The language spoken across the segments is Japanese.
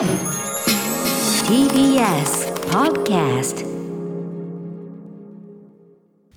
TBS Podcast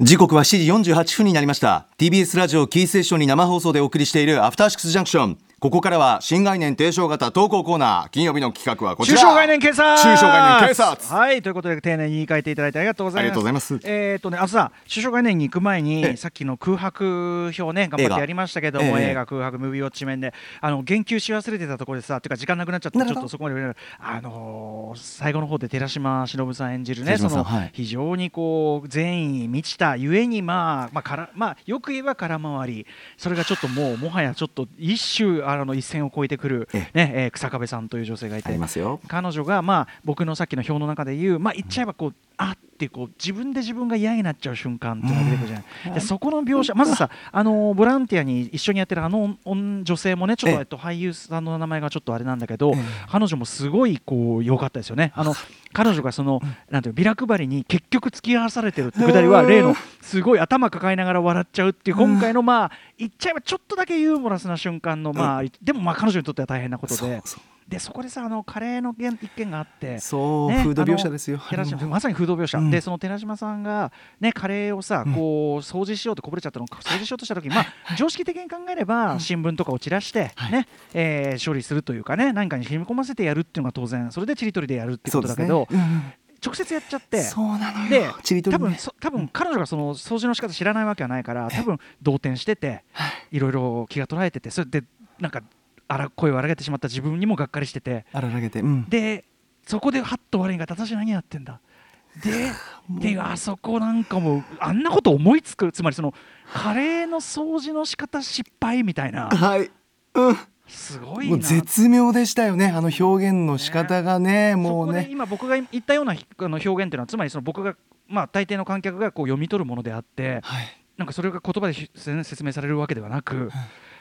時刻は7時48分になりました。TBS ラジオキーステーションに生放送でお送りしているアフターシックスジャンクション。ここからは新概念提唱型投稿コーナー金曜日の企画はこちら。中小概念警察。中小概念警察。はいということで丁寧に言い換えていただいてありがとうございます。ありがとうございます。えっ、とねあのさ中小概念に行く前えにさっきの空白表ね頑張ってやりましたけども映画ええ。映画空白ムービーウォッチ面で。あの言及し忘れてたところでさていうか時間なくなっちゃってちょっとそこまであのー最後の方で寺島しのぶさん演じるねそのはい。非常にこう善意満ちたゆえにまあまあからまあよく言えば空回り。それがちょっともうもはやちょっと一種あの一線を越えてくるえねえー草壁さんという女性がいてありますよ。彼女がまあ僕のさっきの表の中で言うまあ言っちゃえばこうあってこう自分で自分が嫌になっちゃう瞬間っていうのが出てくるじゃない、でそこの描写まずさあのボランティアに一緒にやってるあの女女性もねちょっとええ。えっと俳優さんの名前がちょっとあれなんだけど、彼女もすごいこう良かったですよね。あの彼女がそのなんていうのビラ配りに結局付き合わされてるってくだりは例のすごい頭抱えながら笑っちゃうっていう今回のまあ言っちゃえばちょっとだけユーモラスな瞬間のまあでもまあ彼女にとっては大変なことで。そうそうでそこでさあのカレーの件一件があってそう、ねフード描写ですよ。寺島まさにフード描写、うん。でその寺島さんが、ね、カレーをさ、こう掃除しようとこぼれちゃったのを掃除しようとした時に、まあ、常識的に考えれば、新聞とかを散らして、ねえー処理するというかね何かに染み込ませてやるっていうのが当然それでちりとりでやるっていうことだけど、直接やっちゃって。そうなのよ。でね。分そ多分彼女がその掃除の仕方知らないわけはないから多分動転してていろいろ気が捉えててそれでなんかあら声を荒げてしまった自分にもがっかりしてて。あららげてうん。でそこでハッと悪いが私何やってんだ。でであそこなんかもうあんなこと思いつくつまりそのカレーの掃除の仕方失敗みたいな。はい。うん。すごいな。もう絶妙でしたよねあの表現の仕方がねもそうね今僕が言ったようなひあの表現っていうのはつまりその僕がまあ大抵の観客がこう読み取るものであってはい。なんかそれが言葉でひ説明されるわけではなく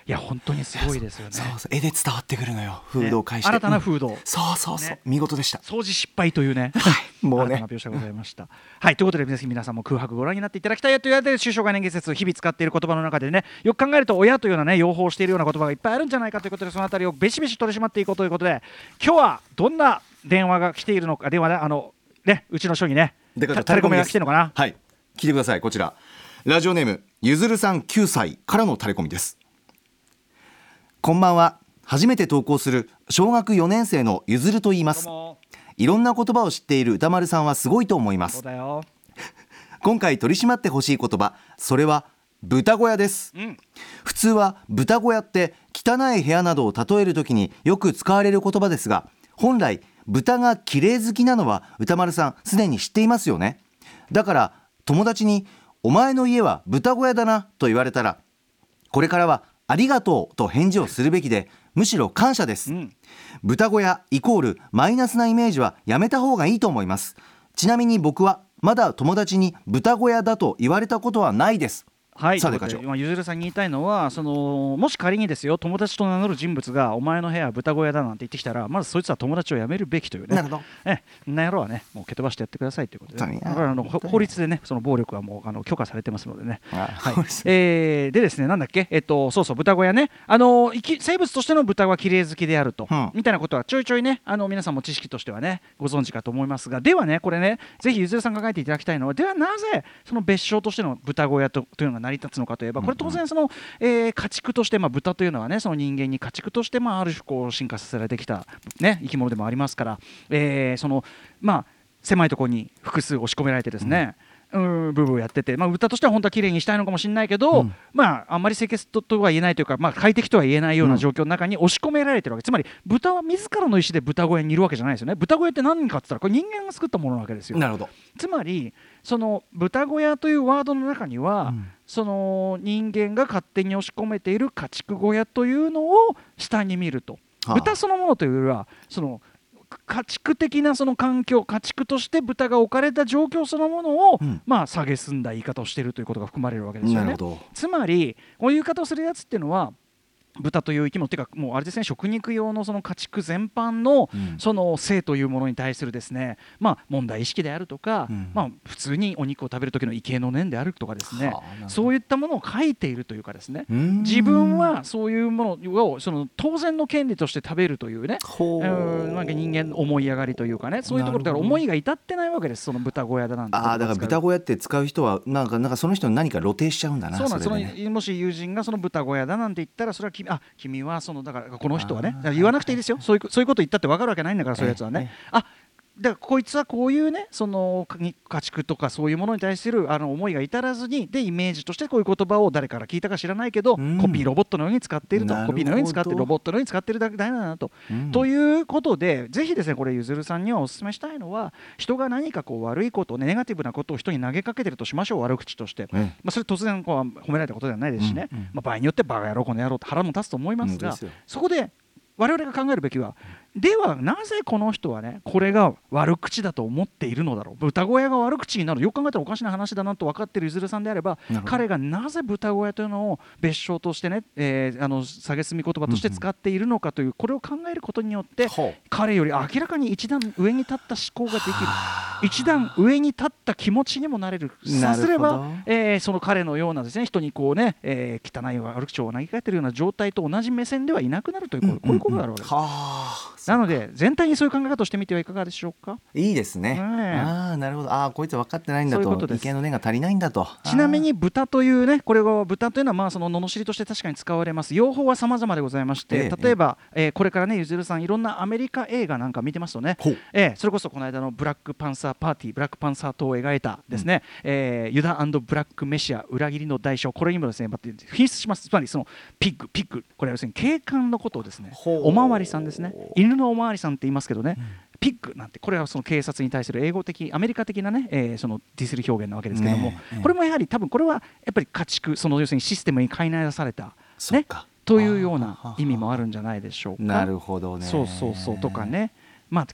いや本当にすごいですよね。そうそう。絵で伝わってくるのよ。フードを介して、ね新たなうん。フードそうそうそう、ね。見事でした。掃除失敗というね、もうね。描写がございました。はい。ということで皆さん皆さんも空白ご覧になっていただきたいというわけで中小概念言説日々使っている言葉の中でねよく考えると親というようなね用法をしているような言葉がいっぱいあるんじゃないかということでそのあたりをべしべし取り締まっていこうということで今日はどんな電話が来ているのか電話ねあのねうちの署にねでかたタレコミが来てるのかな？はい。聞いてください。こちら。ラジオネームゆずるさん9歳からのタレコミですこんばんは。初めて投稿する小学4年生のゆずると言います。いろんな言葉を知っている歌丸さんはすごいと思います。今回取り締まってほしい言葉それは豚小屋です。うん。普通は豚小屋って汚い部屋などを例えるときによく使われる言葉ですが本来豚が綺麗好きなのは歌丸さんすでに知っていますよね。だから友達に「お前の家は豚小屋だな」と言われたらこれからは「ありがとう」と返事をするべきでむしろ感謝です、うん。豚小屋イコールマイナスなイメージはやめた方がいいと思います。ちなみに僕はまだ友達に豚小屋だと言われたことはないですはい、さて課長まあゆずるさんに言いたいのはそのもし仮にですよ友達と名乗る人物がお前の部屋は豚小屋だなんて言ってきたらまずそいつは友達を辞めるべきというね。なるほど。えんな野郎はねもう蹴飛ばしてやってくださいということで、ね。だからあのほ法律でねその暴力はもうあの許可されてますのでね。はい。えーでですねなんだっけ？えっとそうそう豚小屋ね。あの生き生物としての豚は綺麗好きであると、うん。みたいなことはちょいちょいねあの皆さんも知識としてはねご存知かと思いますが。ではねこれねぜひゆずるさんが書いていただきたいのはではなぜその別称としての豚小屋とというのが成り立つのかといえばこれ当然その、えー家畜として、まあ、豚というのはねその人間に家畜として、まあ、ある種こう進化させられてきた、ね、生き物でもありますから、えーそのまあ狭いところに複数押し込められてですね、うん、ブーブーやってて、まあ、歌としては本当は綺麗にしたいのかもしれないけど、うん。まああんまり清潔ととは言えないというか、まあ、快適とは言えないような状況の中に押し込められてるわけ、つまり豚は自らの意思で豚小屋にいるわけじゃないですよね。豚小屋って何かって言ったらこれ人間が作ったものなわけですよ。なるほど。つまりその豚小屋というワードの中には、うんその人間が勝手に押し込めている家畜小屋というのを下に見ると、はあ。豚そのものというよりはその家畜的なその環境家畜として豚が置かれた状況そのものを、うん。まあ蔑んだ言い方をしているということが含まれるわけですよね。つまりこういう言い方をするやつっていうのは豚という生き物っていうかもうあれですね食肉用のその家畜全般のうん。その性というものに対するですねまあ問題意識であるとか、うん。まあ普通にお肉を食べる時の畏敬の念であるとかですね。そういったものを書いているというかですね。うん。自分はそういうものをその当然の権利として食べるというねほう。うんなんか人間の思い上がりというかねそういうところだから思いが至ってないわけですその豚小屋だなんて。ああだから豚小小屋って使う人はなんかなんかその人に何か露呈しちゃうんだなそうなんです。もし友人がその豚小屋だなんて言ったらそれは君あ君はそのだからこの人はね言わなくていいですよ。そういうそういうこと言ったって分かるわけないんだからそういうやつはね。あだからこいつはこういうねその家畜とかそういうものに対するあの思いが至らずにでイメージとしてこういう言葉を誰から聞いたか知らないけど、うん。コピーロボットのように使っていると。コピーのように使ってるロボットのように使ってるだけだなとうんということで、ぜひですね、これ、ゆずるさんにはお勧めしたいのは、人が何かこう悪いこと、ネガティブなことを人に投げかけてるとしましょう、悪口として。ええまあ、それ突然こう褒められたことではないですしね、うんうん。まあ、場合によってバカ野郎、この野郎って腹も立つと思いますが、そこで我々が考えるべきは、ではなぜこの人はね、これが悪口だと思っているのだろう、豚小屋が悪口になる、よく考えたらおかしな話だなと分かっているゆずるさんであれば彼がなぜ豚小屋というのを別称としてね、えーあの蔑み言葉として使っているのかという、これを考えることによって、彼より明らかに一段上に立った思考ができる。一段上に立った気持ちにもなれる。さすればえーその彼のようなですね人にこうね、えー汚い悪口を投げかけてるような状態と同じ目線ではいなくなるという、こうこういうことがあるわけです。はあなので全体にそういう考え方をしてみてはいかがでしょうか？いいですね、ああなるほど。ああこいつは分かってないんだと。そういうの念が足りないんだと。ちなみに豚というねこれが豚というのはまあその罵りとして確かに使われます。用法は様々でございまして、ええ例えば、えーこれからねゆずるさんいろんなアメリカ映画なんか見てますとねえーそれこそこの間のブラックパンサーパーティーブラックパンサー党を描いたですね、えーユダブラックメシア裏切りの代償これにもですね品質します。つまりそのピッグピッグ。これは要するに警官のことをですねおまわりさんですね。犬のおまわりさんって言いますけどね、ピッグなんてこれはその警察に対する英語的アメリカ的なね、えーそのディスる表現なわけですけども、ねこれもやはり多分これはやっぱり家畜その要するにシステムに飼いならされたねそっか。というような意味もあるんじゃないでしょうか。なるほどね。そうそうそうとかね。まあ、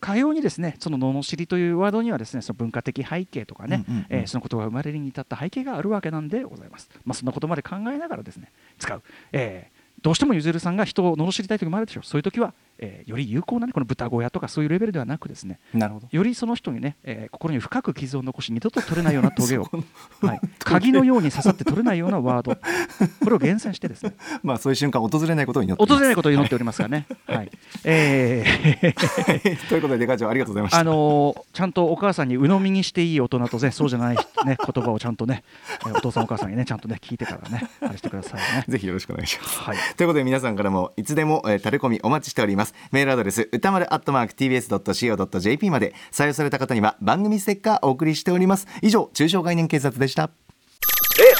かようにですねその罵りというワードにはですねその文化的背景とかね、うんうんうん。えーそのことが生まれるに至った背景があるわけなんでございます。まあ、そんなことまで考えながらですね使う、えーどうしてもゆずるさんが人を罵りたい時もあるでしょう。そういう時は、えーより有効な、ね、この豚小屋とかそういうレベルではなくですねなるほど。よりその人にね、えー心に深く傷を残し二度と取れないような峠を はい、鍵のように刺さって取れないようなワード。これを厳選してですね。まあそういう瞬間訪れないことを祈って訪れないことを祈っておりますからね。はい。えーということでデカ長ありがとうございました。あのーちゃんとお母さんに鵜呑みにしていい大人とねそうじゃない、ね、言葉をちゃんとね、えーお父さんお母さんにねちゃんとね聞いてからねあれしてくださいね。ぜひよろしくお願いします。はい。ということで皆さんからもいつでも、えー、タレコミお待ちしております。メールアドレス歌丸アットマーク tbs.co.jp まで採用された方には番組ステッカーお送りしております。以上中小概念警察でした。えっ